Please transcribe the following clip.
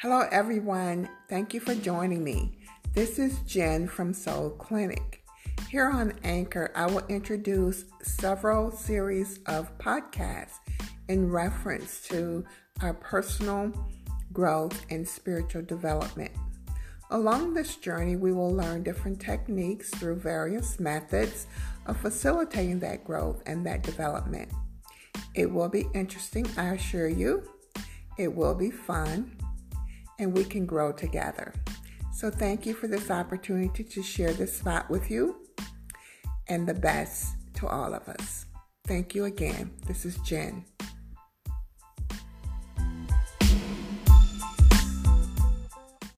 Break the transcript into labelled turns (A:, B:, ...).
A: Hello, everyone. Thank you for joining me. This is Jen from Soul Clinic. Here on Anchor, I will introduce several series of podcasts in reference to our personal growth and spiritual development. Along this journey, we will learn different techniques through various methods of facilitating that growth and that development. It will be interesting, I assure you. It will be fun, and we can grow together. So, thank you for this opportunity to share this spot with you, and the best to all of us. Thank you again. This is Jen.